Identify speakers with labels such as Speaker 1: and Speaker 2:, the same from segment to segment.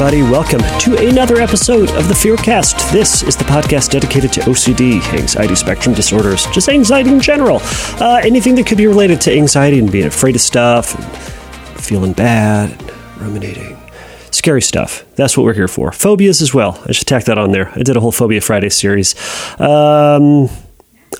Speaker 1: everybody. Welcome to another episode of the Fearcast. This is the podcast dedicated to OCD, anxiety spectrum disorders, just anxiety in general. Uh, anything that could be related to anxiety and being afraid of stuff, and feeling bad, and ruminating. Scary stuff. That's what we're here for. Phobias as well. I should tack that on there. I did a whole Phobia Friday series. Um,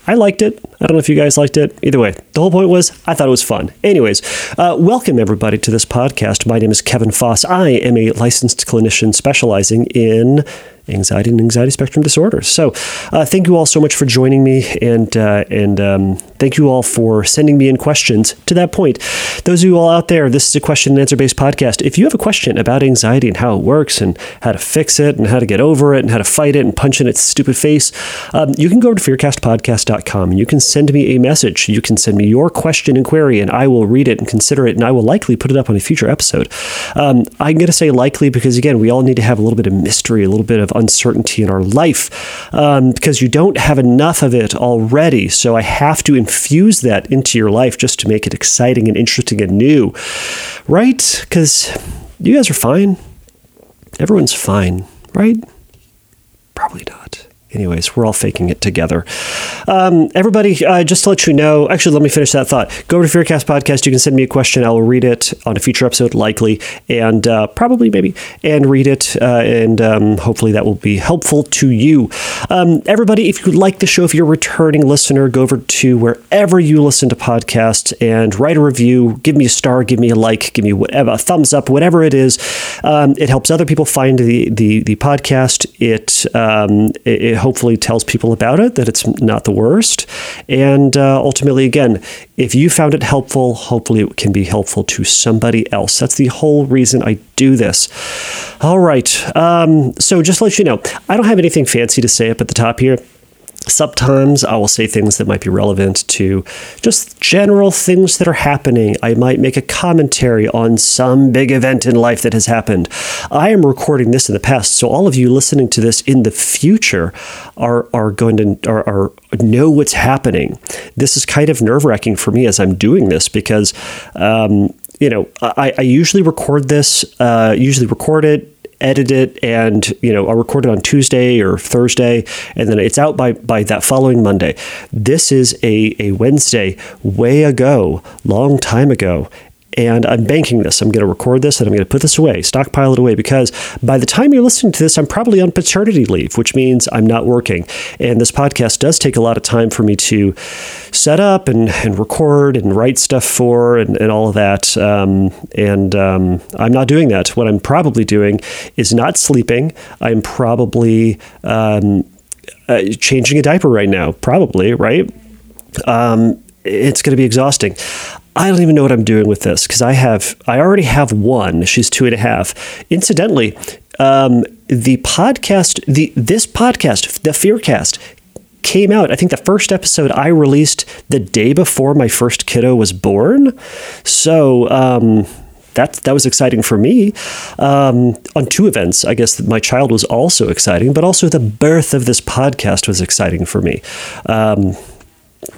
Speaker 1: I liked it. I don't know if you guys liked it. Either way, the whole point was I thought it was fun. Anyways, uh, welcome everybody to this podcast. My name is Kevin Foss. I am a licensed clinician specializing in anxiety and anxiety spectrum disorders. So, uh, thank you all so much for joining me, and uh, and um, thank you all for sending me in questions. To that point, those of you all out there, this is a question and answer based podcast. If you have a question about anxiety and how it works, and how to fix it, and how to get over it, and how to fight it, and punch in its stupid face, um, you can go to fearcastpodcast.com and you can send me a message. You can send me your question and query, and I will read it and consider it, and I will likely put it up on a future episode. Um, I'm going to say likely because again, we all need to have a little bit of mystery, a little bit of uncertainty in our life um, because you don't have enough of it already. So I have to infuse that into your life just to make it exciting and interesting and new, right? Because you guys are fine. Everyone's fine, right? Probably not. Anyways, we're all faking it together. Um, everybody, uh, just to let you know, actually, let me finish that thought. Go over to Fearcast Podcast. You can send me a question. I will read it on a future episode, likely, and uh, probably maybe, and read it. Uh, and um, hopefully that will be helpful to you. Um, everybody, if you like the show, if you're a returning listener, go over to wherever you listen to podcasts and write a review. Give me a star, give me a like, give me whatever, a thumbs up, whatever it is. Um, it helps other people find the, the, the podcast. It, um, it, it hopefully tells people about it, that it's not the worst. And uh, ultimately, again, if you found it helpful, hopefully it can be helpful to somebody else. That's the whole reason I do this. All right. Um, so just to let you know, I don't have anything fancy to say up at the top here. Sometimes I will say things that might be relevant to just general things that are happening. I might make a commentary on some big event in life that has happened. I am recording this in the past, so all of you listening to this in the future are are going to are, are know what's happening. This is kind of nerve wracking for me as I'm doing this because. Um, you know, I, I usually record this, uh, usually record it, edit it and you know I'll record it on Tuesday or Thursday and then it's out by by that following Monday. This is a a Wednesday way ago, long time ago. And I'm banking this. I'm going to record this and I'm going to put this away, stockpile it away, because by the time you're listening to this, I'm probably on paternity leave, which means I'm not working. And this podcast does take a lot of time for me to set up and, and record and write stuff for and, and all of that. Um, and um, I'm not doing that. What I'm probably doing is not sleeping. I'm probably um, uh, changing a diaper right now, probably, right? Um, it's going to be exhausting. I don't even know what I'm doing with this because I have I already have one. She's two and a half. Incidentally, um, the podcast the this podcast the Fearcast came out. I think the first episode I released the day before my first kiddo was born. So. Um, that that was exciting for me um, on two events. I guess my child was also exciting, but also the birth of this podcast was exciting for me. Um,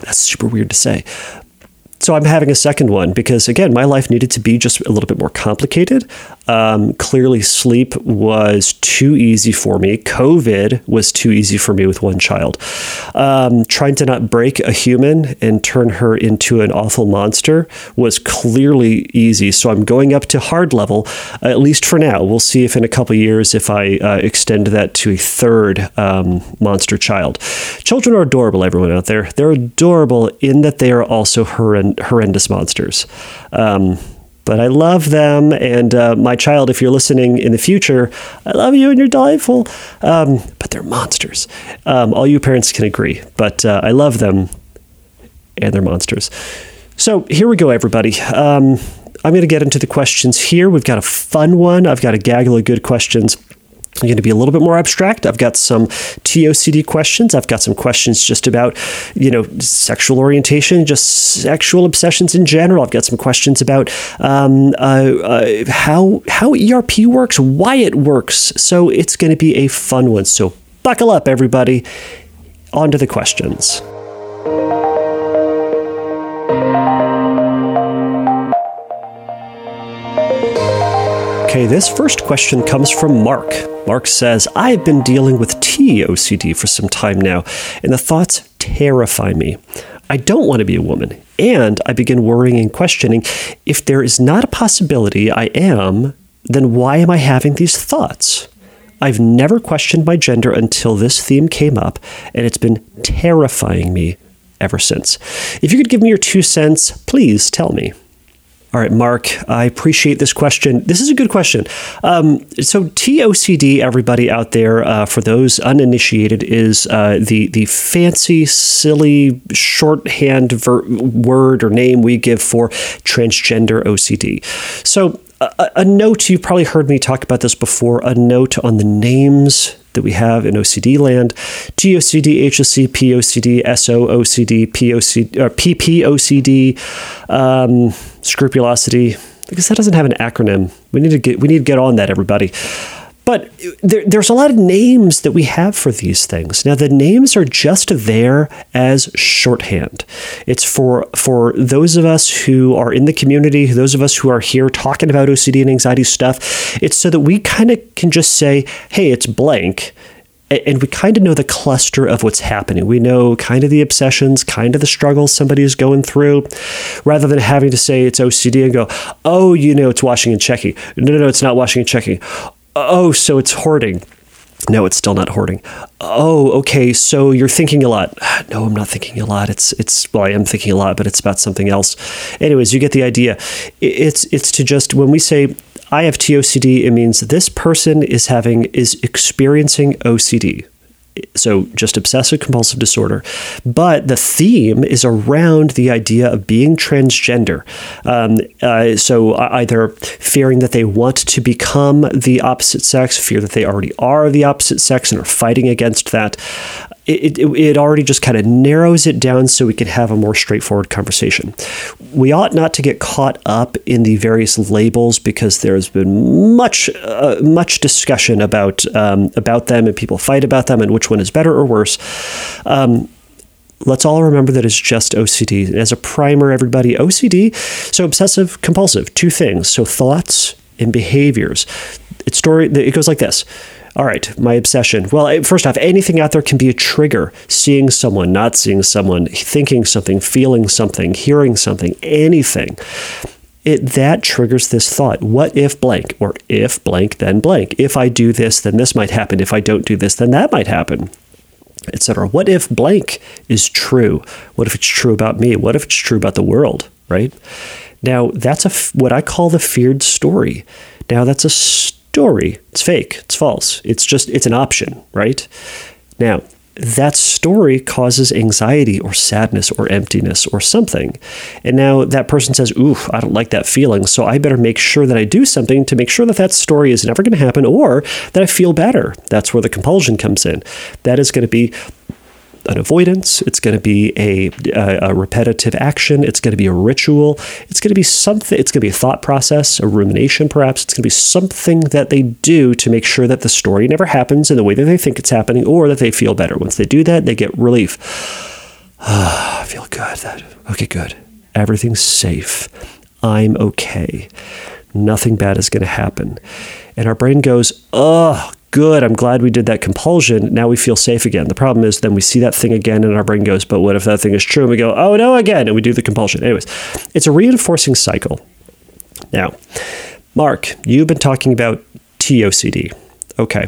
Speaker 1: that's super weird to say. So I'm having a second one because, again, my life needed to be just a little bit more complicated. Um, clearly, sleep was too easy for me. COVID was too easy for me with one child. Um, trying to not break a human and turn her into an awful monster was clearly easy. So I'm going up to hard level, at least for now. We'll see if in a couple years if I uh, extend that to a third um, monster child. Children are adorable, everyone out there. They're adorable in that they are also horrend- horrendous monsters. Um, but I love them. And uh, my child, if you're listening in the future, I love you and you're delightful. Um, but they're monsters. Um, all you parents can agree. But uh, I love them and they're monsters. So here we go, everybody. Um, I'm going to get into the questions here. We've got a fun one. I've got a gaggle of good questions. I'm going to be a little bit more abstract. I've got some TOCD questions. I've got some questions just about, you know, sexual orientation, just sexual obsessions in general. I've got some questions about um, uh, uh, how how ERP works, why it works. So it's going to be a fun one. So buckle up, everybody. On to the questions. Okay, this first question comes from Mark. Mark says, I've been dealing with TOCD for some time now, and the thoughts terrify me. I don't want to be a woman, and I begin worrying and questioning if there is not a possibility I am, then why am I having these thoughts? I've never questioned my gender until this theme came up, and it's been terrifying me ever since. If you could give me your two cents, please tell me. All right, Mark, I appreciate this question. This is a good question. Um, so, TOCD, everybody out there, uh, for those uninitiated, is uh, the the fancy, silly shorthand ver- word or name we give for transgender OCD. So, a, a note you've probably heard me talk about this before. A note on the names that we have in OCD land TOCD, HSC, POCD, SOOCD, POCD, or PPOCD, um, scrupulosity. Because that doesn't have an acronym. We need to get we need to get on that, everybody. But there, there's a lot of names that we have for these things. Now, the names are just there as shorthand. It's for for those of us who are in the community, those of us who are here talking about OCD and anxiety stuff. It's so that we kind of can just say, "Hey, it's blank." and we kind of know the cluster of what's happening. We know kind of the obsessions, kind of the struggles somebody is going through, rather than having to say it's OCD and go, oh, you know, it's washing and checking. No, no, no, it's not washing and checking oh, so it's hoarding. No, it's still not hoarding. Oh, okay. So you're thinking a lot. No, I'm not thinking a lot. It's it's well, I am thinking a lot, but it's about something else. Anyways, you get the idea. It's it's to just when we say I have TOCD, it means this person is having is experiencing OCD so just obsessive compulsive disorder. But the theme is around the idea of being transgender. Um, uh, so either fearing that they want to become the opposite sex, fear that they already are the opposite sex and are fighting against that it, it, it, already just kind of narrows it down so we can have a more straightforward conversation. We ought not to get caught up in the various labels because there's been much uh, much discussion about um, about them and people fight about them and which one is better or worse. Um, let's all remember that it's just OCD. As a primer, everybody, OCD, so obsessive compulsive, two things. So thoughts and behaviors. It's story it goes like this all right, my obsession. Well, first off, anything out there can be a trigger. Seeing someone, not seeing someone, thinking something, feeling something, hearing something, anything. It that triggers this thought. What if blank? Or if blank, then blank. If I do this, then this might happen. If I don't do this, then that might happen etc. What if blank is true? What if it's true about me? What if it's true about the world, right? Now, that's a what I call the feared story. Now, that's a story. It's fake. It's false. It's just, it's an option, right? Now, that story causes anxiety or sadness or emptiness or something. And now that person says, Ooh, I don't like that feeling. So I better make sure that I do something to make sure that that story is never going to happen or that I feel better. That's where the compulsion comes in. That is going to be an avoidance. It's going to be a, a, a repetitive action. It's going to be a ritual. It's going to be something. It's going to be a thought process, a rumination, perhaps. It's going to be something that they do to make sure that the story never happens in the way that they think it's happening, or that they feel better. Once they do that, they get relief. I feel good. That okay, good. Everything's safe. I'm okay. Nothing bad is going to happen. And our brain goes, oh, good, I'm glad we did that compulsion. Now we feel safe again. The problem is then we see that thing again and our brain goes, but what if that thing is true? And we go, oh no, again, and we do the compulsion. Anyways, it's a reinforcing cycle. Now, Mark, you've been talking about TOCD. Okay.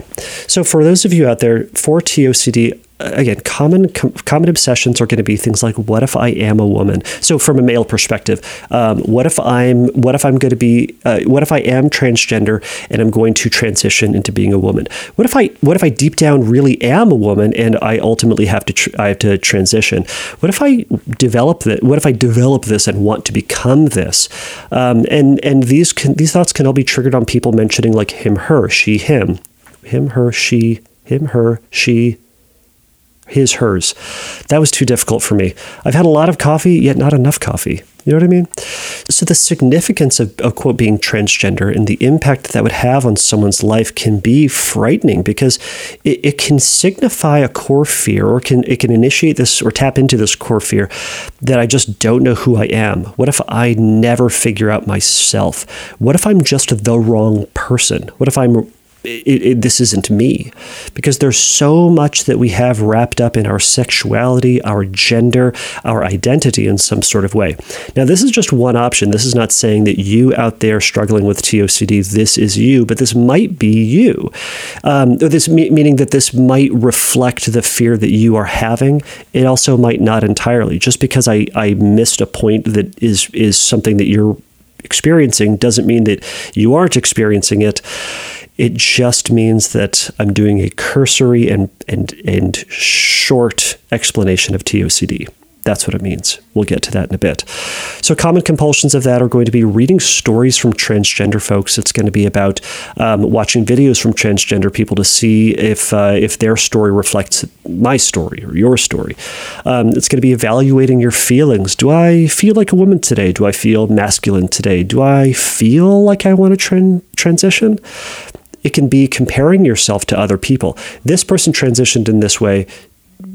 Speaker 1: So for those of you out there, for TOCD, again, common com- common obsessions are going to be things like, what if I am a woman? So, from a male perspective, um, what if I'm what if I'm going to be uh, what if I am transgender and I'm going to transition into being a woman? What if I what if I deep down really am a woman and I ultimately have to tr- I have to transition? What if I develop that? What if I develop this and want to become this? Um, and and these can, these thoughts can all be triggered on people mentioning like him, her, she, him, him, her, she, him, her, she, his, hers. That was too difficult for me. I've had a lot of coffee, yet not enough coffee. You know what I mean? So, the significance of, of, quote, being transgender and the impact that, that would have on someone's life can be frightening because it, it, can signify a core fear or can it can initiate this or tap into this core fear that I just don't know who I am. What if I never figure out myself? What if I'm just the wrong person? What if I'm it, it, this isn't me. Because there's so much that we have wrapped up in our sexuality, our gender, our identity in some sort of way. Now, this is just one option. This is not saying that you out there struggling with TOCD, this is you, but this might be you. Um, this meaning that this might reflect the fear that you are having. It also might not entirely. Just because I, I missed a point that is is something that you're experiencing doesn't mean that you aren't experiencing it it just means that I'm doing a cursory and, and, and short explanation of TOCD. That's what it means. We'll get to that in a bit. So, common compulsions of that are going to be reading stories from transgender folks. It's going to be about um, watching videos from transgender people to see if uh, if their story reflects my story or your story. Um, it's going to be evaluating your feelings. Do I feel like a woman today? Do I feel masculine today? Do I feel like I want to transition? It can be comparing yourself to other people. This person transitioned in this way,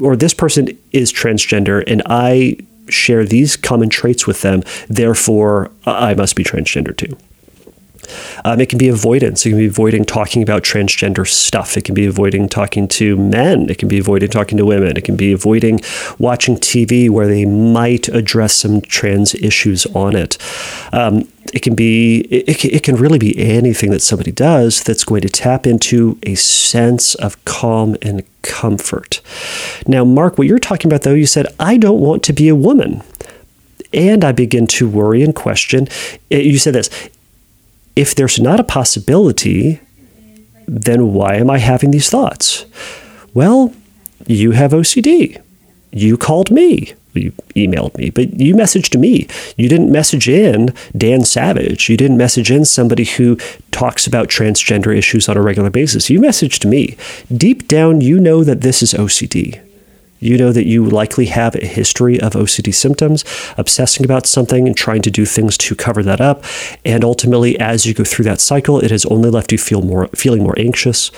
Speaker 1: or this person is transgender, and I share these common traits with them. Therefore, I must be transgender too. Um, it can be avoidance. It can be avoiding talking about transgender stuff. It can be avoiding talking to men. It can be avoiding talking to women. It can be avoiding watching TV where they might address some trans issues on it. Um, it can be it, it can really be anything that somebody does that's going to tap into a sense of calm and comfort. Now, Mark, what you're talking about though, you said I don't want to be a woman. And I begin to worry and question. You said this if there's not a possibility, then why am I having these thoughts? Well, you have OCD. You called me. You emailed me, but you messaged me. You didn't message in Dan Savage. You didn't message in somebody who talks about transgender issues on a regular basis. You messaged me. Deep down, you know that this is OCD. You know that you likely have a history of OCD symptoms, obsessing about something and trying to do things to cover that up. And ultimately, as you go through that cycle, it has only left you feel more feeling more anxious,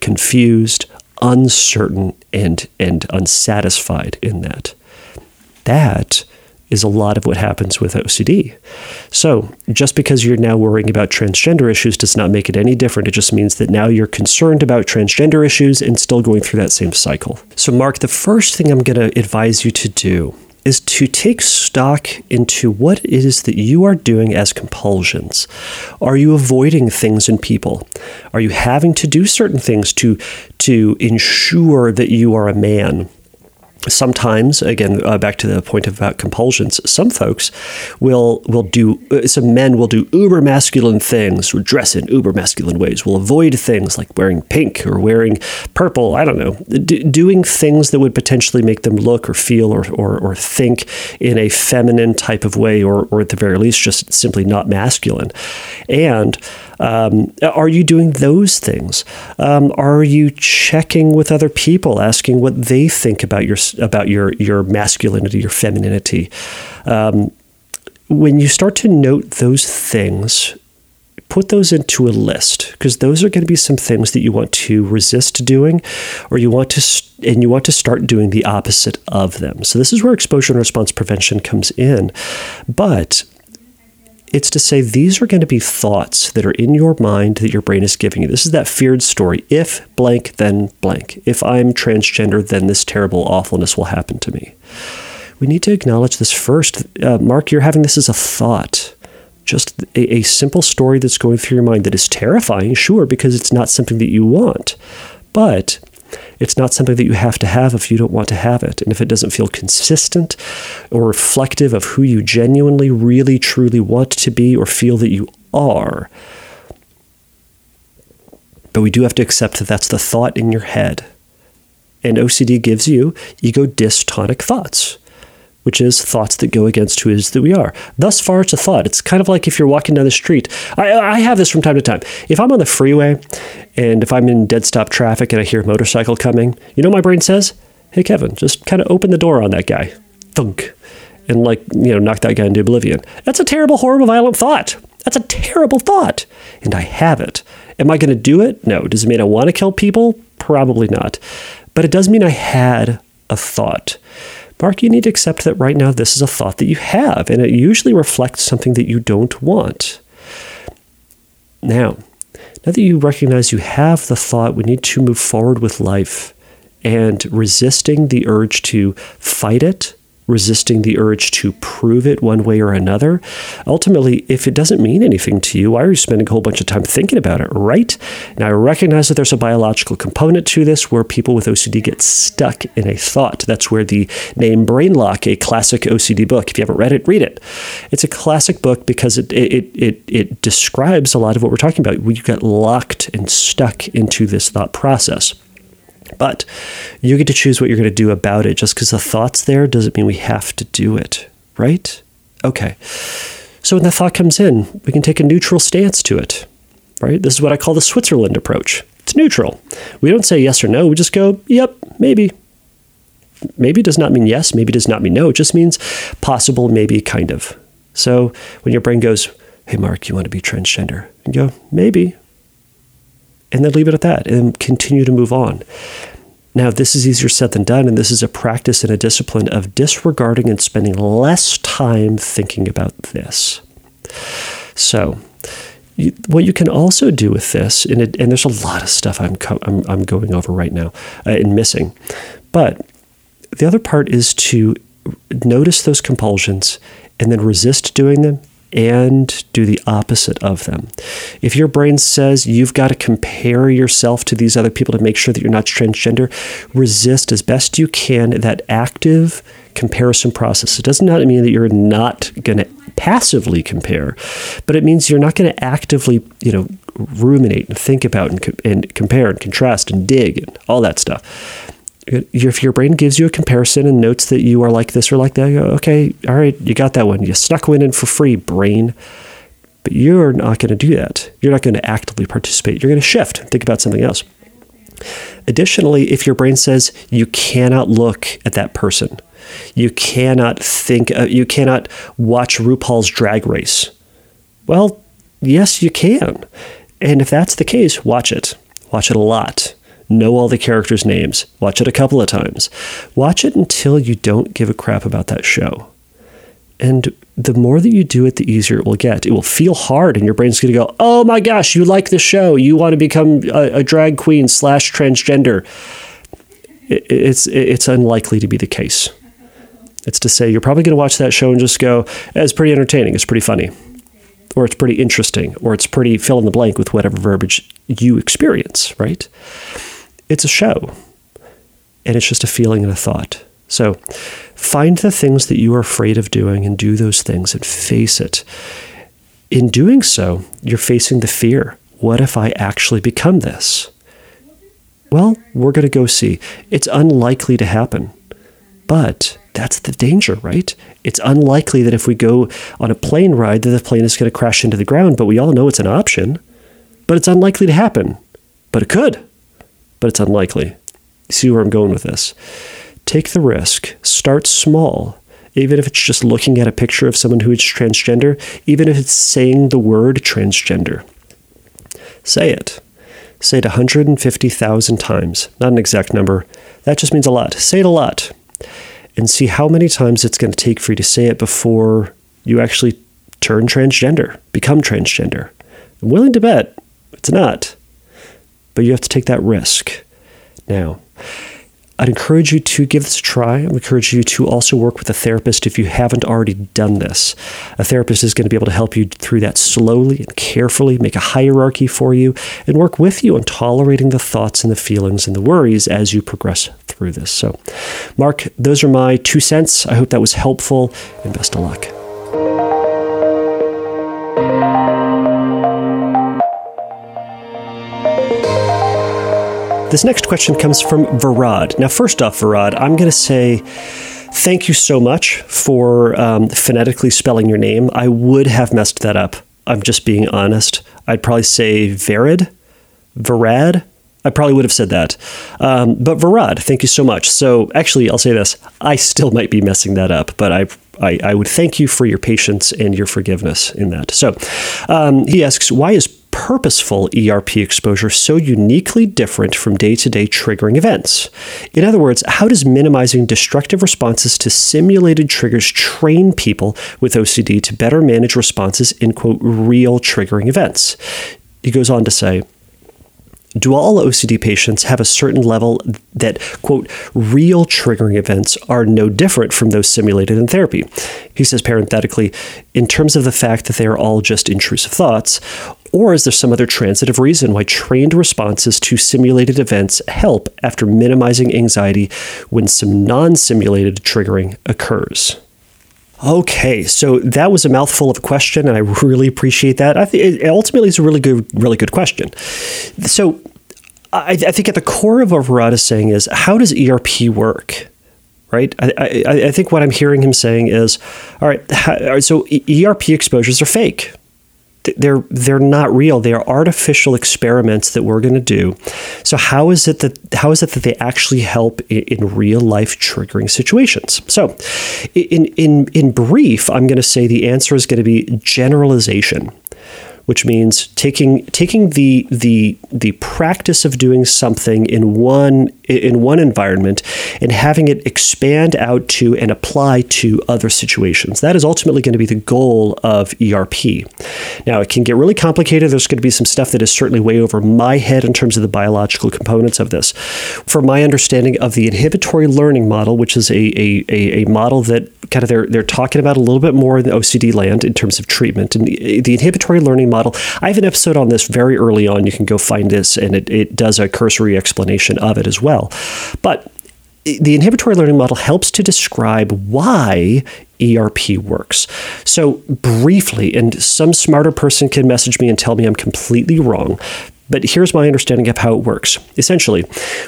Speaker 1: confused, uncertain, and and unsatisfied in that. That is a lot of what happens with OCD. So, just because you're now worrying about transgender issues does not make it any different. It just means that now you're concerned about transgender issues and still going through that same cycle. So, Mark, the first thing I'm going to advise you to do is to take stock into what it is that you are doing as compulsions. Are you avoiding things and people? Are you having to do certain things to to ensure that you are a man? Sometimes again uh, back to the point about compulsions some folks will will do uh, some men will do uber masculine things dress in uber masculine ways will avoid things like wearing pink or wearing purple i don't know D- doing things that would potentially make them look or feel or, or, or think in a feminine type of way or, or at the very least just simply not masculine. And um, are you doing those things? Um, are you checking with other people, asking what they think about your about your your masculinity, your femininity? Um, when you start to note those things, put those into a list because those are going to be some things that you want to resist doing or you want to and you want to start doing the opposite of them so this is where exposure and response prevention comes in but it's to say these are going to be thoughts that are in your mind that your brain is giving you. This is that feared story. If blank, then blank. If I'm transgender, then this terrible awfulness will happen to me. We need to acknowledge this first. Uh, Mark, you're having this as a thought. Just a, a simple story that's going through your mind that is terrifying, sure, because it's not something that you want. But it's not something that you have to have if you don't want to have it. And if it doesn't feel consistent or reflective of who you genuinely, really, truly want to be or feel that you are. But we do have to accept that that's the thought in your head. And OCD gives you ego dystonic thoughts which is thoughts that go against who is that we are. Thus far, it's a thought. It's kind of like if you're walking down the street. I, I have this from time to time. If I'm on the freeway and if I'm in dead stop traffic and I hear a motorcycle coming, you know my brain says? Hey, Kevin, just kind of open the door on that guy. Thunk. and like, you know, knock that guy into oblivion. That's a terrible, horrible, violent thought. That's a terrible thought. And I have it. Am I going to do it? No. Does it mean I want to kill people? Probably not. But it does mean I had a thought. Mark, you need to accept that right now this is a thought that you have, and it usually reflects something that you don't want. Now, now that you recognize you have the thought, we need to move forward with life and resisting the urge to fight it resisting the urge to prove it one way or another. Ultimately, if it doesn't mean anything to you, why are you spending a whole bunch of time thinking about it, right? Now, I recognize that there's a biological component to this where people with OCD get stuck in a thought. That's where the name Brain Lock, a classic OCD book, if you haven't read it, read it. It's a classic book because it, it, it, it describes a lot of what we're talking about. You get locked and stuck into this thought process. But you get to choose what you're going to do about it. Just because the thought's there doesn't mean we have to do it, right? Okay. So when the thought comes in, we can take a neutral stance to it, right? This is what I call the Switzerland approach. It's neutral. We don't say yes or no. We just go, yep, maybe. Maybe does not mean yes. Maybe does not mean no. It just means possible, maybe, kind of. So when your brain goes, hey, Mark, you want to be transgender? You go, maybe and then leave it at that and continue to move on. Now, this is easier said than done, and this is a practice and a discipline of disregarding and spending less time thinking about this. So, you, what you can also do with this, and, it, and there's a lot of stuff I'm, co- I'm, I'm, going over right now uh, and missing, but the other part is to notice those compulsions and then resist doing them and do the opposite of them. If your brain says you've got to compare yourself to these other people to make sure that you're not transgender, resist as best you can that active comparison process. It does not mean that you're not going to passively compare, but it means you're not going to actively, you know, ruminate and think about and, and compare and contrast and dig and all that stuff if your brain gives you a comparison and notes that you are like this or like that, you go, okay, all right, you got that one. You snuck one in for free, brain. But you're not going to do that. You're not going to actively participate. You're going to shift, think about something else. Additionally, if your brain says you cannot look at that person, you cannot think, uh, you cannot watch RuPaul's Drag Race. Well, yes, you can. And if that's the case, watch it. Watch it a lot know all the characters' names, watch it a couple of times. Watch it until you don't give a crap about that show. And the more that you do it, the easier it will get. It will feel hard, and your brain's going to go, "Oh my gosh, you like the show? You want to become a, a drag queen slash transgender?" It, it's it's unlikely to be the case. It's to say you're probably going to watch that show and just go, "It's pretty entertaining. It's pretty funny." Or it's pretty interesting, or it's pretty fill in the blank with whatever verbiage you experience, right? It's a show and it's just a feeling and a thought. So find the things that you are afraid of doing and do those things and face it. In doing so, you're facing the fear. What if I actually become this? Well, we're going to go see. It's unlikely to happen. But that's the danger, right? It's unlikely that if we go on a plane ride that the plane is going to crash into the ground, but we all know it's an option. But it's unlikely to happen. But it could but it's unlikely. See where I'm going with this? Take the risk, start small. Even if it's just looking at a picture of someone who is transgender, even if it's saying the word transgender. Say it. Say it 150,000 times. Not an exact number. That just means a lot. Say it a lot. And see how many times it's going to take for you to say it before you actually turn transgender, become transgender. I'm willing to bet it's not but you have to take that risk. Now, I'd encourage you to give this a try. I encourage you to also work with a therapist if you haven't already done this. A therapist is going to be able to help you through that slowly and carefully, make a hierarchy for you, and work with you on tolerating the thoughts and the feelings and the worries as you progress through this. So, Mark, those are my two cents. I hope that was helpful, and best of luck. This next question comes from Varad. Now, first off, Varad, I'm going to say thank you so much for um, phonetically spelling your name. I would have messed that up. I'm just being honest. I'd probably say Varad, Varad. I probably would have said that. Um, but Varad, thank you so much. So actually, I'll say this: I still might be messing that up, but I I, I would thank you for your patience and your forgiveness in that. So um, he asks, why is purposeful ERP exposure so uniquely different from day to day triggering events? In other words, how does minimizing destructive responses to simulated triggers train people with OCD to better manage responses in, quote, real triggering events? He goes on to say, do all OCD patients have a certain level that, quote, real triggering events are no different from those simulated in therapy? He says parenthetically, in terms of the fact that they are all just intrusive thoughts, or is there some other transitive reason why trained responses to simulated events help after minimizing anxiety when some non simulated triggering occurs? Okay, so that was a mouthful of a question, and I really appreciate that. I think it ultimately is a really good, really good question. So, I, I think at the core of what Varad is saying is, how does ERP work? Right. I, I, I think what I'm hearing him saying is, all right, how, so ERP exposures are fake they're they're not real. They are artificial experiments that we're going to do. So how is it that how is it that they actually help in, in real life triggering situations? So, in in in brief, I'm going to say the answer is going to be generalization which means taking taking the the the practice of doing something in one in one environment and having it expand out to and apply to other situations. That is ultimately going to be the goal of ERP. Now, it can get really complicated. There's going to be some stuff that is certainly way over my head in terms of the biological components of this. From my understanding of the inhibitory learning model, which is a, a, a, a model that kind of they're, they're talking about a little bit more in the OCD land in terms of treatment. And the, the inhibitory learning model, I have an episode on this very early on. You can go find this, and it, it does a cursory explanation of it as well well. But the inhibitory learning model helps to describe why ERP works. So, briefly, and some smarter person can message me and tell me I'm completely wrong, but here's my understanding of how it works. Essentially,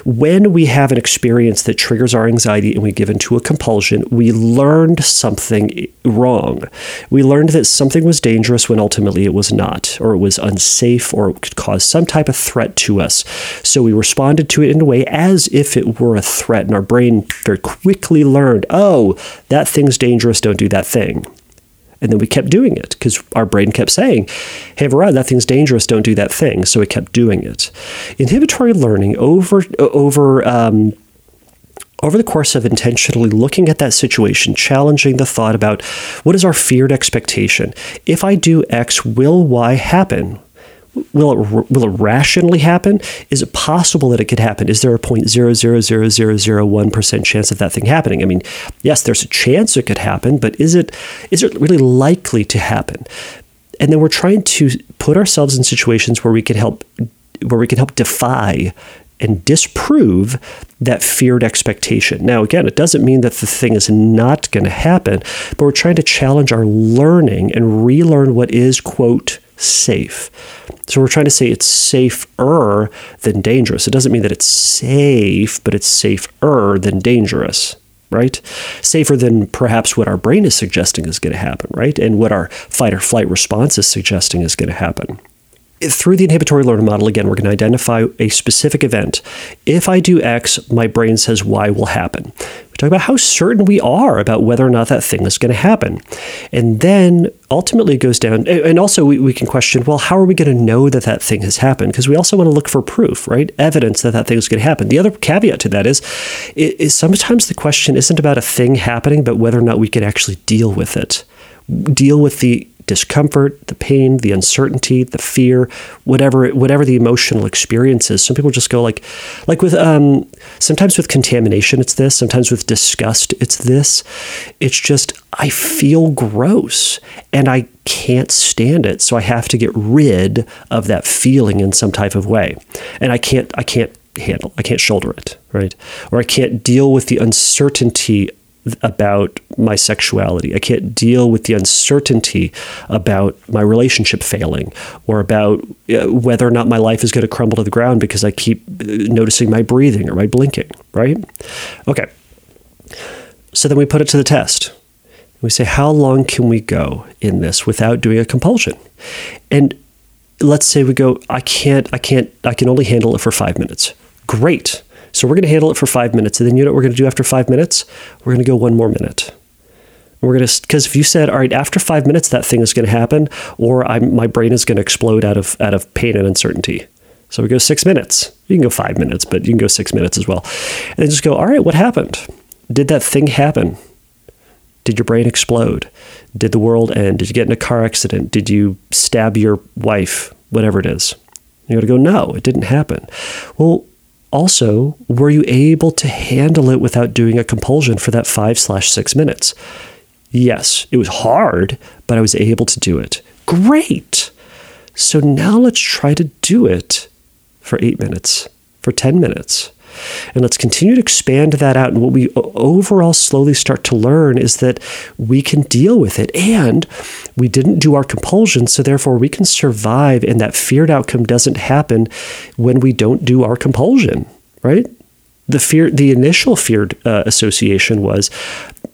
Speaker 1: when we have an experience that triggers our anxiety and we give into a compulsion, we learned something wrong. We learned that something was dangerous when ultimately it was not, or it was unsafe, or it could cause some type of threat to us. So we responded to it in a way as if it were a threat, and our brain very quickly learned, oh, that thing's dangerous, don't do that thing. And then we kept doing it because our brain kept saying, hey, Varad, that thing's dangerous. Don't do that thing. So we kept doing it. Inhibitory learning over, over, um, over the course of intentionally looking at that situation, challenging the thought about what is our feared expectation? If I do X, will Y happen? Will it will it rationally happen? Is it possible that it could happen? Is there a point zero zero zero zero zero one percent chance of that thing happening? I mean, yes, there's a chance it could happen, but is it is it really likely to happen? And then we're trying to put ourselves in situations where we can help where we can help defy and disprove that feared expectation. Now, again, it doesn't mean that the thing is not going to happen, but we're trying to challenge our learning and relearn what is, quote, safe. So we're trying to say it's safer than dangerous. It doesn't mean that it's safe, but it's safer than dangerous, right? Safer than perhaps what our brain is suggesting is going to happen, right? And what our fight or flight response is suggesting is going to happen through the inhibitory learning model, again, we're going to identify a specific event. If I do X, my brain says Y will happen. We talk about how certain we are about whether or not that thing is going to happen. And then ultimately it goes down, and also we, we can question, well, how are we going to know that that thing has happened? Because we also want to look for proof, right? Evidence that that thing is going to happen. The other caveat to that is, is sometimes the question isn't about a thing happening, but whether or not we can actually deal with it. Deal with the discomfort, the pain, the uncertainty, the fear, whatever whatever the emotional experience is. Some people just go like like with um, sometimes with contamination it's this, sometimes with disgust it's this. It's just I feel gross and I can't stand it, so I have to get rid of that feeling in some type of way. And I can't I can't handle. I can't shoulder it, right? Or I can't deal with the uncertainty about my sexuality. I can't deal with the uncertainty about my relationship failing or about uh, whether or not my life is going to crumble to the ground because I keep uh, noticing my breathing or my blinking, right? Okay. So then we put it to the test. We say, how long can we go in this without doing a compulsion? And let's say we go, I can't, I can't, I can only handle it for five minutes. Great. So we're going to handle it for five minutes. And then you know what we're going to do after five minutes? We're going to go one more minute. We're going to, because if you said, all right, after five minutes, that thing is going to happen, or I'm, my brain is going to explode out of, out of pain and uncertainty. So we go six minutes. You can go five minutes, but you can go six minutes as well. And then just go, all right, what happened? Did that thing happen? Did your brain explode? Did the world end? Did you get in a car accident? Did you stab your wife? Whatever it is. You got to go, no, it didn't happen. Well, also, were you able to handle it without doing a compulsion for that five slash six minutes? Yes, it was hard, but I was able to do it. Great. So now let's try to do it for eight minutes, for 10 minutes. And let's continue to expand that out. And what we overall slowly start to learn is that we can deal with it. And we didn't do our compulsion. So therefore, we can survive. And that feared outcome doesn't happen when we don't do our compulsion, right? The fear, the initial feared uh, association was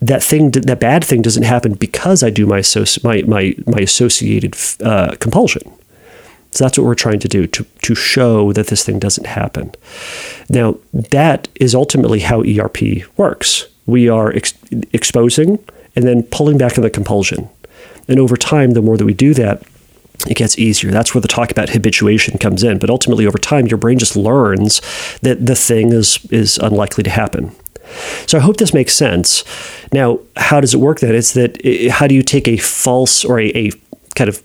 Speaker 1: that thing, that bad thing doesn't happen because I do my my my, my associated uh, compulsion. So that's what we're trying to do to, to show that this thing doesn't happen. Now, that is ultimately how ERP works. We are ex- exposing and then pulling back on the compulsion. And over time, the more that we do that, it gets easier. That's where the talk about habituation comes in. But ultimately, over time, your brain just learns that the thing is, is unlikely to happen. So I hope this makes sense. Now, how does it work then? It's that how do you take a false or a, a kind of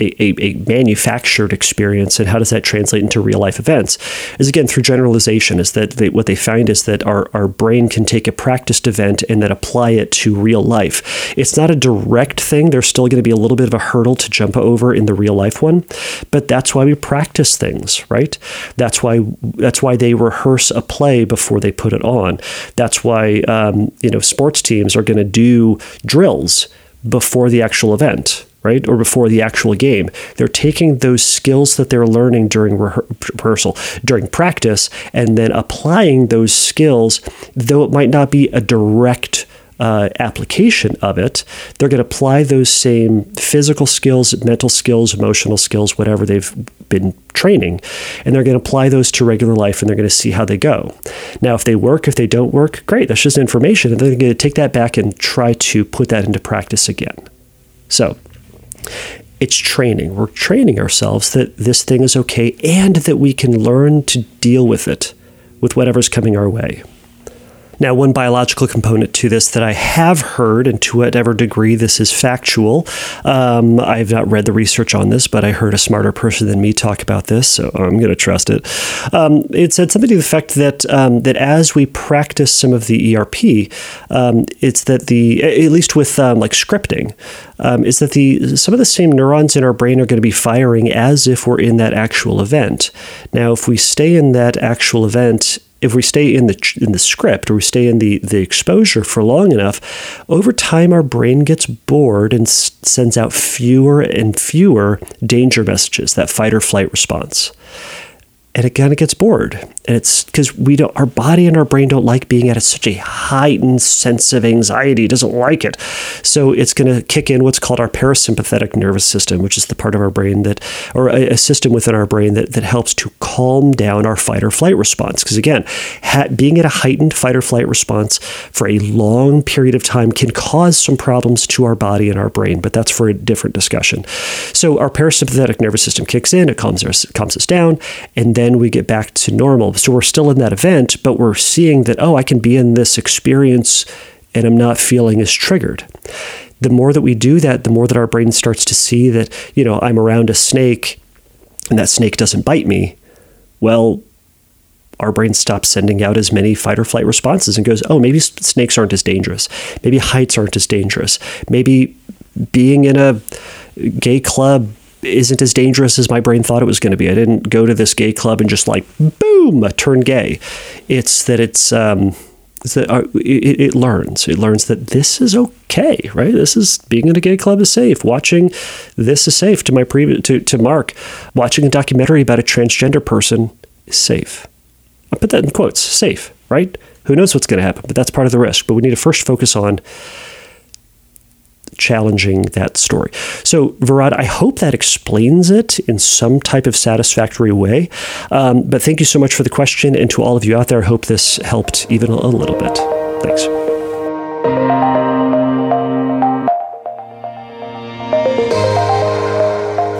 Speaker 1: a, a, manufactured experience and how does that translate into real life events? Is again through generalization is that they, what they find is that our, our brain can take a practiced event and then apply it to real life. It's not a direct thing. There's still going to be a little bit of a hurdle to jump over in the real life one but that's why we practice things right? That's why that's why they rehearse a play before they put it on. That's why um, you know sports teams are going to do drills before the actual event right? Or before the actual game. They're taking those skills that they're learning during rehearsal, during practice, and then applying those skills, though it might not be a direct uh, application of it, they're going to apply those same physical skills, mental skills, emotional skills, whatever they've been training, and they're going to apply those to regular life and they're going to see how they go. Now, if they work, if they don't work, great, that's just information. And they're going to take that back and try to put that into practice again. So, it's training. We're training ourselves that this thing is okay and that we can learn to deal with it, with whatever's coming our way. Now, one biological component to this that I have heard, and to whatever degree this is factual, um, I've not read the research on this, but I heard a smarter person than me talk about this, so I'm going to trust it. Um, it said something to the effect that um, that as we practice some of the ERP, um, it's that the at least with um, like scripting, is that the some of the same neurons in our brain are going to be firing as if we're in that actual event. Now, if we stay in that actual event if we stay in the in the script or we stay in the the exposure for long enough, over time our brain gets bored and s- sends out fewer and fewer danger messages, that fight or flight response and it kind of gets bored. And it's because we don't, our body and our brain don't like being at a, such a heightened sense of anxiety. It doesn't like it. So it's going to kick in what's called our parasympathetic nervous system, which is the part of our brain that, or a, a system within our brain that, that helps to calm down our fight or flight response. Because again, ha- being at a heightened fight or flight response for a long period of time can cause some problems to our body and our brain, but that's for a different discussion. So our parasympathetic nervous system kicks in, it calms, us, calms us down, and then then we get back to normal. So we're still in that event, but we're seeing that, oh, I can be in this experience and I'm not feeling as triggered. The more that we do that, the more that our brain starts to see that, you know, I'm around a snake and that snake doesn't bite me. Well, our brain stops sending out as many fight or flight responses and goes, oh, maybe snakes aren't as dangerous. Maybe heights aren't as dangerous. Maybe being in a gay club isn't as dangerous as my brain thought it was going to be. I didn't go to this gay club and just like boom turn gay. It's that it's um, it's that uh, it, it, learns. It learns that this is okay, right? This is being in a gay club is safe. Watching this is safe. To my previous to to Mark, watching a documentary about a transgender person is safe. I put that in quotes. Safe, right? Who knows what's going to happen? But that's part of the risk. But we need to first focus on challenging that story. So, Varad, I hope that explains it in some type of satisfactory way. Um, but thank you so much for the question. And to all of you out there, I hope this helped even a little bit. Thanks.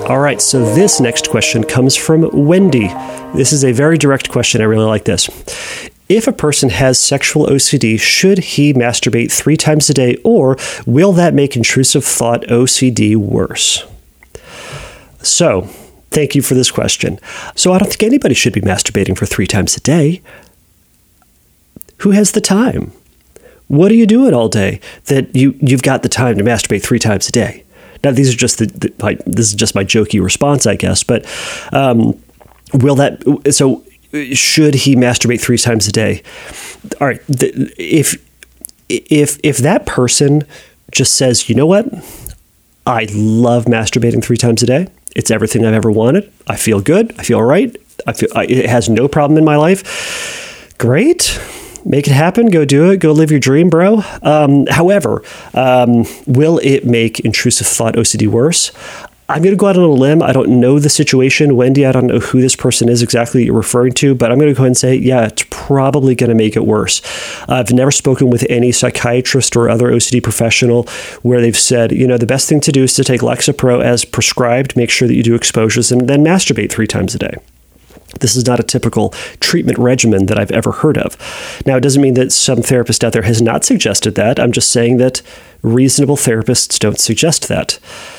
Speaker 1: All right, so this next question comes from Wendy. This is a very direct question. I really like this. If a person has sexual OCD, should he masturbate three times a day, or will that make intrusive thought OCD worse? So, thank you for this question. So, I don't think anybody should be masturbating for three times a day. Who has the time? What are you doing all day that you, you've got the time to masturbate three times a day? Now, these are just the, the like, this is just my jokey response, I guess. But um, will that so should he masturbate three times a day? All right, if if if that person just says, you know what, I love masturbating three times a day. It's everything I've ever wanted. I feel good. I feel right. I feel I, it has no problem in my life. Great make it happen. Go do it. Go live your dream, bro. Um, however, um, will it make intrusive thought OCD worse? I'm going to go out on a limb. I don't know the situation. Wendy, I don't know who this person is exactly you're referring to, but I'm going to go ahead and say, yeah, it's probably going to make it worse. I've never spoken with any psychiatrist or other OCD professional where they've said, you know, the best thing to do is to take Lexapro as prescribed, make sure that you do exposures, and then masturbate three times a day. This is not a typical treatment regimen that I've ever heard of. Now, it doesn't mean that some therapist out there has not suggested that. I'm just saying that reasonable therapists don't suggest that.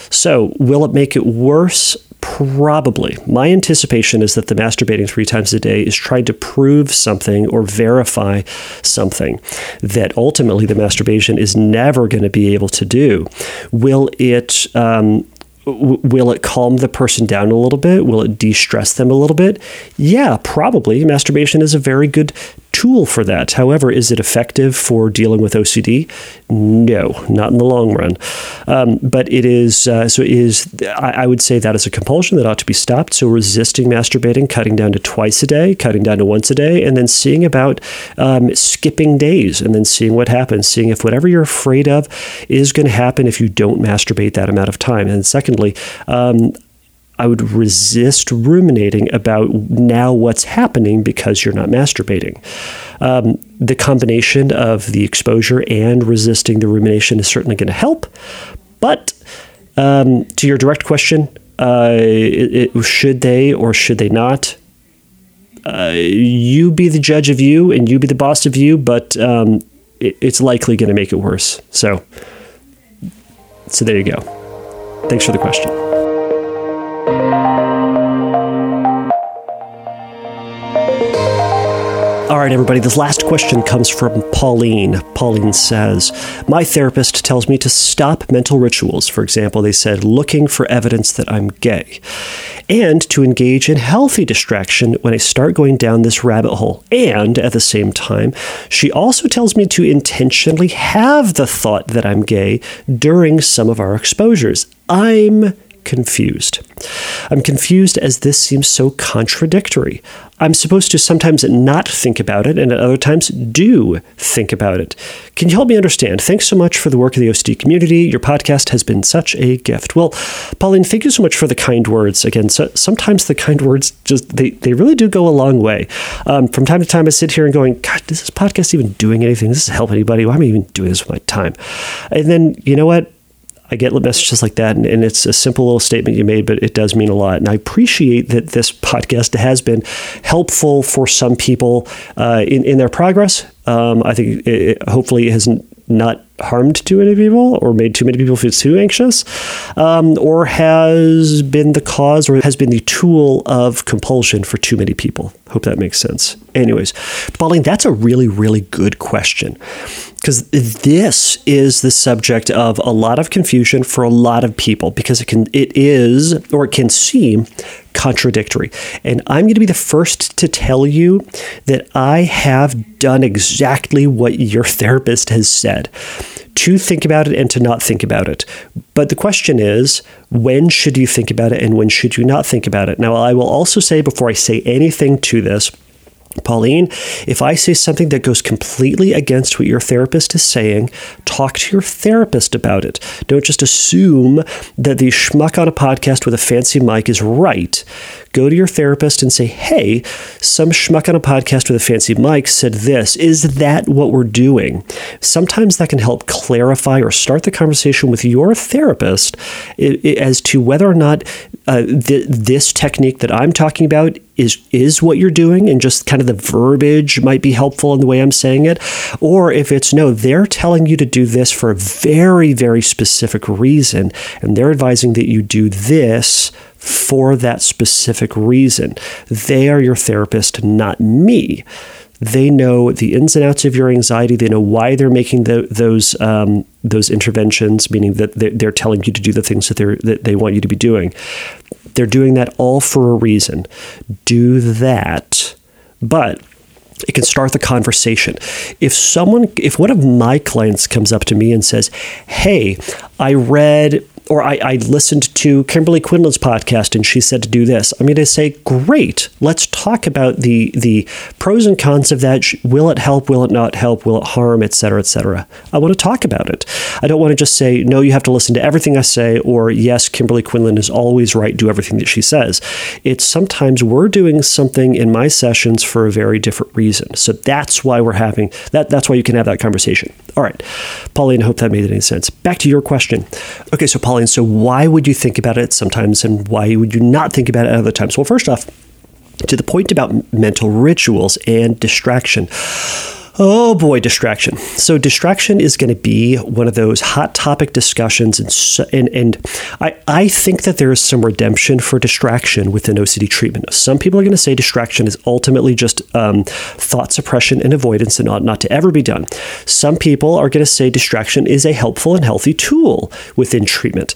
Speaker 1: So, will it make it worse? Probably. My anticipation is that the masturbating three times a day is trying to prove something or verify something that ultimately the masturbation is never going to be able to do. Will it um, will it calm the person down a little bit? Will it de stress them a little bit? Yeah, probably. Masturbation is a very good tool for that. However, is it effective for dealing with OCD? No, not in the long run. Um, but it is, uh, so it is, I, I, would say that is a compulsion that ought to be stopped. So resisting masturbating, cutting down to twice a day, cutting down to once a day, and then seeing about um, skipping days and then seeing what happens, seeing if whatever you're afraid of is going to happen if you don't masturbate that amount of time. And secondly, um, I would resist ruminating about now what's happening because you're not masturbating. Um, the combination of the exposure and resisting the rumination is certainly going to help. But um, to your direct question, uh, it, it, should they or should they not? Uh, you be the judge of you and you be the boss of you, but um, it, it's likely going to make it worse. So, so there you go. Thanks for the question. All right, everybody, this last question comes from Pauline. Pauline says, My therapist tells me to stop mental rituals. For example, they said looking for evidence that I'm gay, and to engage in healthy distraction when I start going down this rabbit hole. And at the same time, she also tells me to intentionally have the thought that I'm gay during some of our exposures. I'm confused. I'm confused as this seems so contradictory. I'm supposed to sometimes not think about it and at other times do think about it. Can you help me understand? Thanks so much for the work of the OCD community. Your podcast has been such a gift. Well, Pauline, thank you so much for the kind words. Again, so, sometimes the kind words just they, they really do go a long way. Um, from time to time, I sit here and going, God, is this podcast even doing anything? Does this help anybody? Why am I even doing this with my time? And then you know what? I get messages like that, and, and, it's a simple little statement you made, but it does mean a lot. And I appreciate that this podcast has been helpful for some people uh, in in their progress. Um, I think it, hopefully it has not harmed too many people or made too many people feel too anxious, um, or has been the cause or has been the tool of compulsion for too many people. Hope that makes sense. Anyways, Pauline, that's a really, really good question because this is the subject of a lot of confusion for a lot of people because it can it is or it can seem contradictory. And I'm going to be the first to tell you that I have done exactly what your therapist has said to think about it and to not think about it. But the question is, when should you think about it and when should you not think about it? Now, I will also say before I say anything to this, Pauline, if I say something that goes completely against what your therapist is saying, talk to your therapist about it. Don't just assume that the schmuck on a podcast with a fancy mic is right. Go to your therapist and say, hey, some schmuck on a podcast with a fancy mic said this. Is that what we're doing? Sometimes that can help clarify or start the conversation with your therapist as to whether or not uh, th- this technique that I'm talking about is is what you're doing and just kind of the verbiage might be helpful in the way I'm saying it. Or if it's no they're telling you to do this for a very very specific reason and they're advising that you do this for that specific reason. They are your therapist not me they know the ins and outs of your anxiety. They know why they're making the, those um, those interventions, meaning that they're, telling you to do the things that they that they want you to be doing. They're doing that all for a reason. Do that, but it can start the conversation. If someone, if one of my clients comes up to me and says, "Hey, I read or I, I, listened to Kimberly Quinlan's podcast and she said to do this. I'm going to say, great. Let's talk about the the pros and cons of that. Will it help? Will it not help? Will it harm? Et cetera, et cetera. I want to talk about it. I don't want to just say, no, you have to listen to everything I say, or yes, Kimberly Quinlan is always right. Do everything that she says. It's sometimes we're doing something in my sessions for a very different reason. So that's why we're having that. That's why you can have that conversation. All right, Pauline. I hope that made any sense. Back to your question. Okay, so Pauline and so, why would you think about it sometimes, and why would you not think about it other times? Well, first off, to the point about mental rituals and distraction. Oh boy, distraction. So distraction is going to be one of those hot topic discussions, and and, and I I think that there is some redemption for distraction within OCD treatment. Some people are going to say distraction is ultimately just um, thought suppression and avoidance, and ought not to ever be done. Some people are going to say distraction is a helpful and healthy tool within treatment.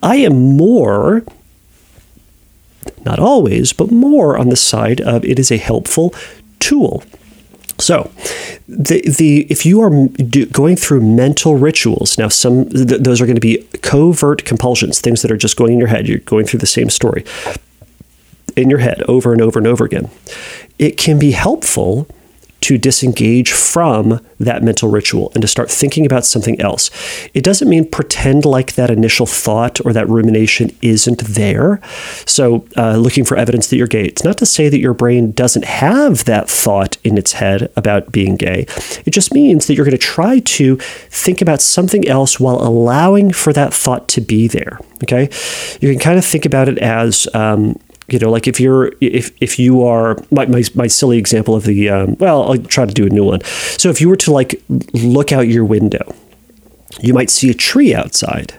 Speaker 1: I am more not always, but more on the side of it is a helpful tool. So, the the if you are do, going through mental rituals now, some th- those are going to be covert compulsions, things that are just going in your head. You're going through the same story in your head over and over and over again. It can be helpful to disengage from that mental ritual and to start thinking about something else. It doesn't mean pretend like that initial thought or that rumination isn't there. So, uh, looking for evidence that you're gay. It's not to say that your brain doesn't have that thought in its head about being gay. It just means that you're going to try to think about something else while allowing for that thought to be there. Okay. You can kind of think about it as, um, you know like if you're if if you are my, my, my silly example of the um, well i'll try to do a new one so if you were to like look out your window you might see a tree outside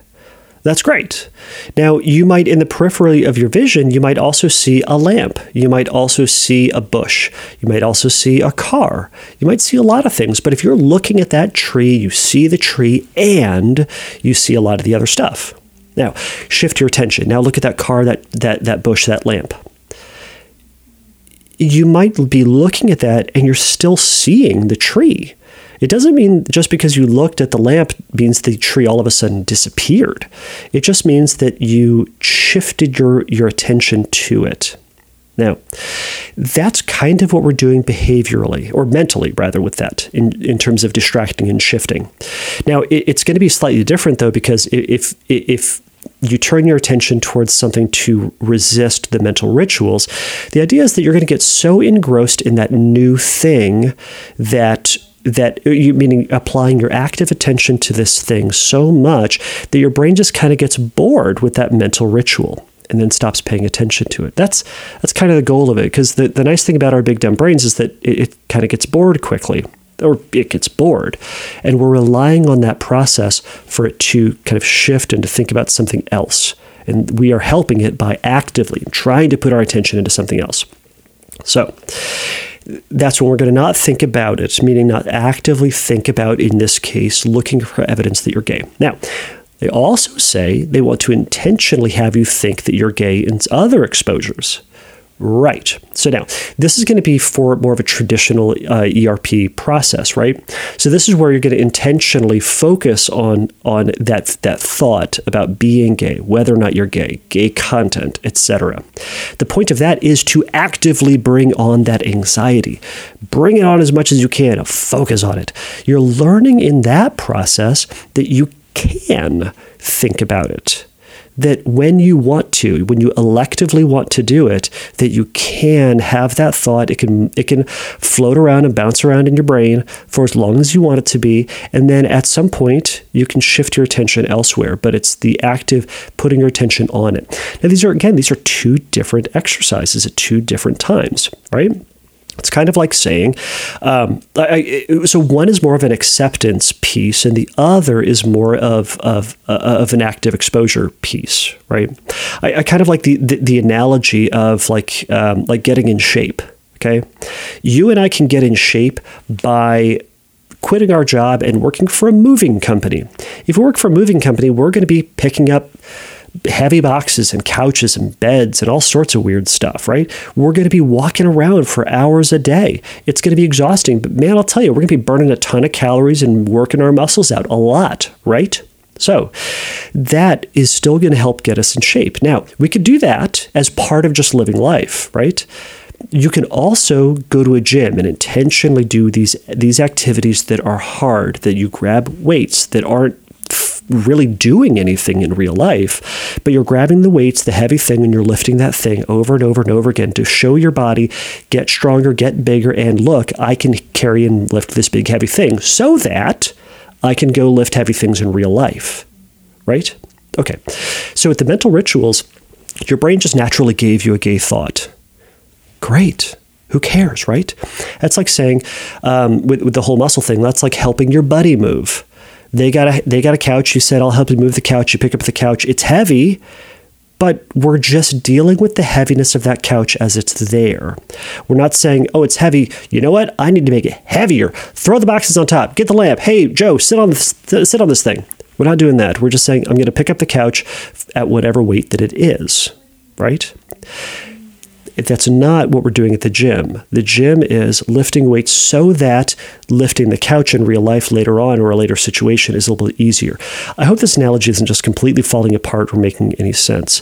Speaker 1: that's great. Now, you might, in the periphery of your vision, you might also see a lamp. You might also see a bush. You might also see a car. You might see a lot of things. But if you're looking at that tree, you see the tree and you see a lot of the other stuff. Now, shift your attention. Now look at that car, that that that bush, that lamp. You might be looking at that and you're still seeing the tree. It doesn't mean just because you looked at the lamp means the tree all of a sudden disappeared. It just means that you shifted your, your attention to it. Now, that's kind of what we're doing behaviorally, or mentally, rather, with that in, in terms of distracting and shifting. Now, it, it's going to be slightly different, though, because if, if you turn your attention towards something to resist the mental rituals, the idea is that you're going to get so engrossed in that new thing that that uh, you meaning applying your active attention to this thing so much that your brain just kind of gets bored with that mental ritual and then stops paying attention to it. That's that's kind of the goal of it. Because the, the nice thing about our big dumb brains is that it, it kind of gets bored quickly, or it gets bored, and we're relying on that process for it to kind of shift and to think about something else. And we are helping it by actively trying to put our attention into something else. So that's when we're going to not think about it, meaning not actively think about, in this case, looking for evidence that you're gay. Now, they also say they want to intentionally have you think that you're gay in other exposures. Right. So now this is going to be for more of a traditional uh, ERP process, right? So this is where you're going to intentionally focus on on that that thought about being gay, whether or not you're gay, gay content, etc. The point of that is to actively bring on that anxiety. Bring it on as much as you can. Focus on it. You're learning in that process that you can think about it that when you want to, when you electively want to do it, that you can have that thought. It can it can float around and bounce around in your brain for as long as you want it to be, and then at some point you can shift your attention elsewhere. But it's the active putting your attention on it. Now these are again these are two different exercises at two different times, right? It's kind of like saying, um, I, so one is more of an acceptance piece, and the other is more of of, uh, of an active exposure piece, right? I, I kind of like the, the, the analogy of like um, like getting in shape. Okay, you and I can get in shape by quitting our job and working for a moving company. If we work for a moving company, we're going to be picking up heavy boxes and couches and beds and all sorts of weird stuff, right? We're going to be walking around for hours a day. It's going to be exhausting, but man, I'll tell you, we're going to be burning a ton of calories and working our muscles out a lot, right? So that is still going to help get us in shape. Now, we could do that as part of just living life, right? You can also go to a gym and intentionally do these these activities that are hard, that you grab weights that aren't really doing anything in real life, but you're grabbing the weights, the heavy thing, and you're lifting that thing over and over and over again to show your body, get stronger, get bigger, and look, I can carry and lift this big heavy thing so that I can go lift heavy things in real life. Right? Okay. So with the mental rituals, your brain just naturally gave you a gay thought. Great. Who cares, right? That's like saying, um, with, with the whole muscle thing, that's like helping your buddy move they got a they got a couch. You said, "I'll help you move the couch." You pick up the couch. It's heavy, but we're just dealing with the heaviness of that couch as it's there. We're not saying, "Oh, it's heavy. You know what? I need to make it heavier. Throw the boxes on top. Get the lamp. Hey, Joe, sit on this sit on this thing." We're not doing that. We're just saying, "I'm going to pick up the couch at whatever weight that it is." Right? That's not what we're doing at the gym. The gym is lifting weights so that lifting the couch in real life later on or a later situation is a little bit easier. I hope this analogy isn't just completely falling apart or making any sense.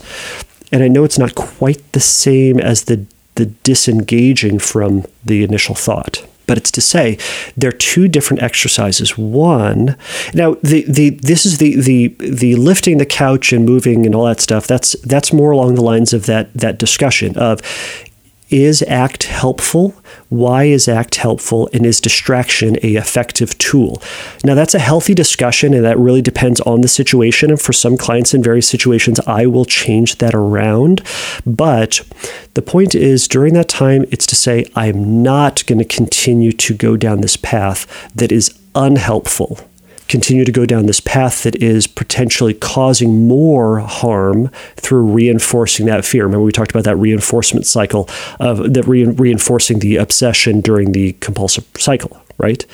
Speaker 1: And I know it's not quite the same as the the disengaging from the initial thought but it's to say there are two different exercises. One, now the the this is the the the lifting the couch and moving and all that stuff. That's that's more along the lines of that that discussion of is ACT helpful? Why is ACT helpful? And is distraction a effective tool? Now that's a healthy discussion and that really depends on the situation. And for some clients in various situations, I will change that around. But the point is during that time, it's to say, I'm not going to continue to go down this path that is unhelpful continue to go down this path that is potentially causing more harm through reinforcing that fear. Remember, we talked about that reinforcement cycle of that re- reinforcing the obsession during the compulsive cycle, right?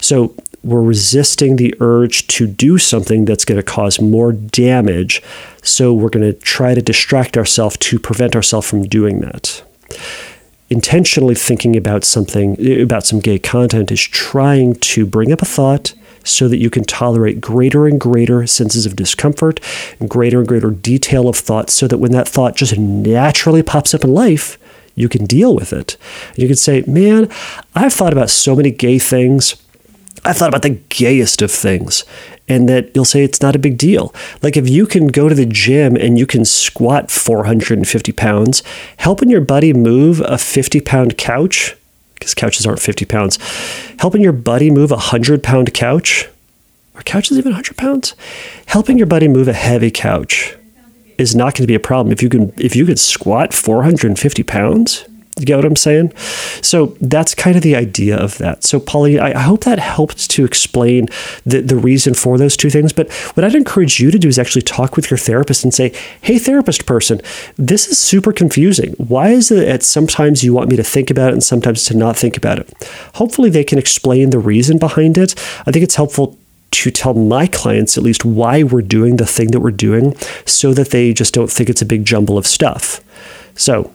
Speaker 1: So we're resisting the urge to do something that's going to cause more damage. So we're going to try to distract ourselves to prevent ourselves from doing that intentionally thinking about something about some gay content is trying to bring up a thought so that you can tolerate greater and greater senses of discomfort and greater and greater detail of thought so that when that thought just naturally pops up in life, you can deal with it. You can say, Man, I've thought about so many gay things. I thought about the gayest of things. And that you'll say it's not a big deal. Like if you can go to the gym and you can squat 450 pounds, helping your buddy move a 50 pound couch because couches aren't 50 pounds. Helping your buddy move a 100 pound couch, are couches even 100 pounds? Helping your buddy move a heavy couch is not going to be a problem if you can if you can squat 450 pounds you get what I'm saying? So that's kind of the idea of that. So, Polly, I, hope that helped to explain the, the reason for those two things. But what I'd encourage you to do is actually talk with your therapist and say, hey, therapist person, this is super confusing. Why is it that sometimes you want me to think about it and sometimes to not think about it? Hopefully, they can explain the reason behind it. I think it's helpful to tell my clients at least why we're doing the thing that we're doing so that they just don't think it's a big jumble of stuff. So,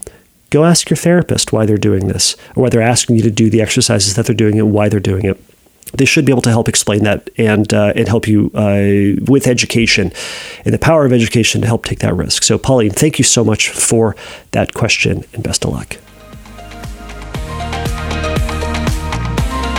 Speaker 1: go ask your therapist why they're doing this or why they're asking you to do the exercises that they're doing and why they're doing it they should be able to help explain that and uh, and help you uh, with education and the power of education to help take that risk. So, Pauline, thank you so much for that question and best of luck.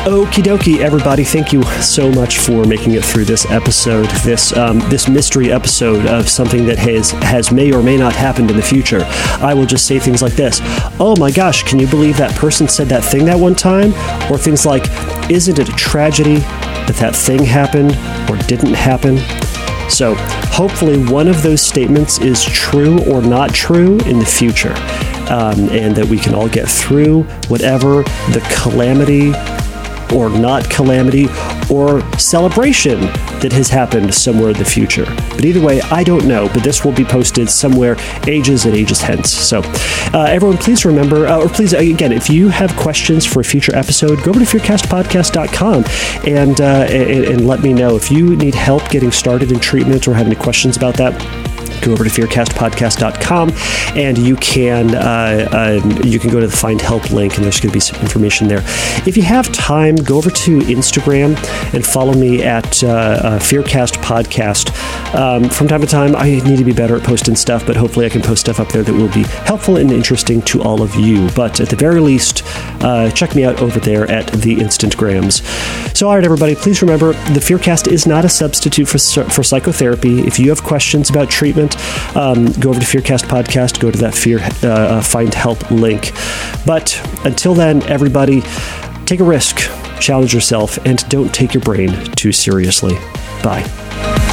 Speaker 1: Okie dokie, everybody! Thank you so much for making it through this episode, this um, this mystery episode of something that has has may or may not happened in the future. I will just say things like this: "Oh my gosh, can you believe that person said that thing that one time?" Or things like, "Isn't it a tragedy that that thing happened or didn't happen?" So, hopefully, one of those statements is true or not true in the future, um, and that we can all get through whatever the calamity or not calamity or celebration that has happened somewhere in the future. But either way, I don't know, but this will be posted somewhere ages and ages hence. So, uh, everyone, please remember, uh, or please, again, if you have questions for a future episode, go over to fearcastpodcast.com and, uh, and, and let me know. If you need help getting started in treatment or have any questions about that, go over to fearcastpodcast.com and you can uh, uh, you can go to the find help link and there's going to be some information there. If you have time go over to instagram and follow me at uh, uh, fearcast podcast um, from time to time i need to be better at posting stuff but hopefully i can post stuff up there that will be helpful and interesting to all of you. But at the very least uh, check me out over there at the instant instantgrams so all right everybody please remember the fearcast is not a substitute for, for psychotherapy. If you have questions about treatment um, go over to Fearcast Podcast, go to that Fear uh, uh, Find Help link. But until then, everybody, take a risk, challenge yourself, and don't take your brain too seriously. Bye.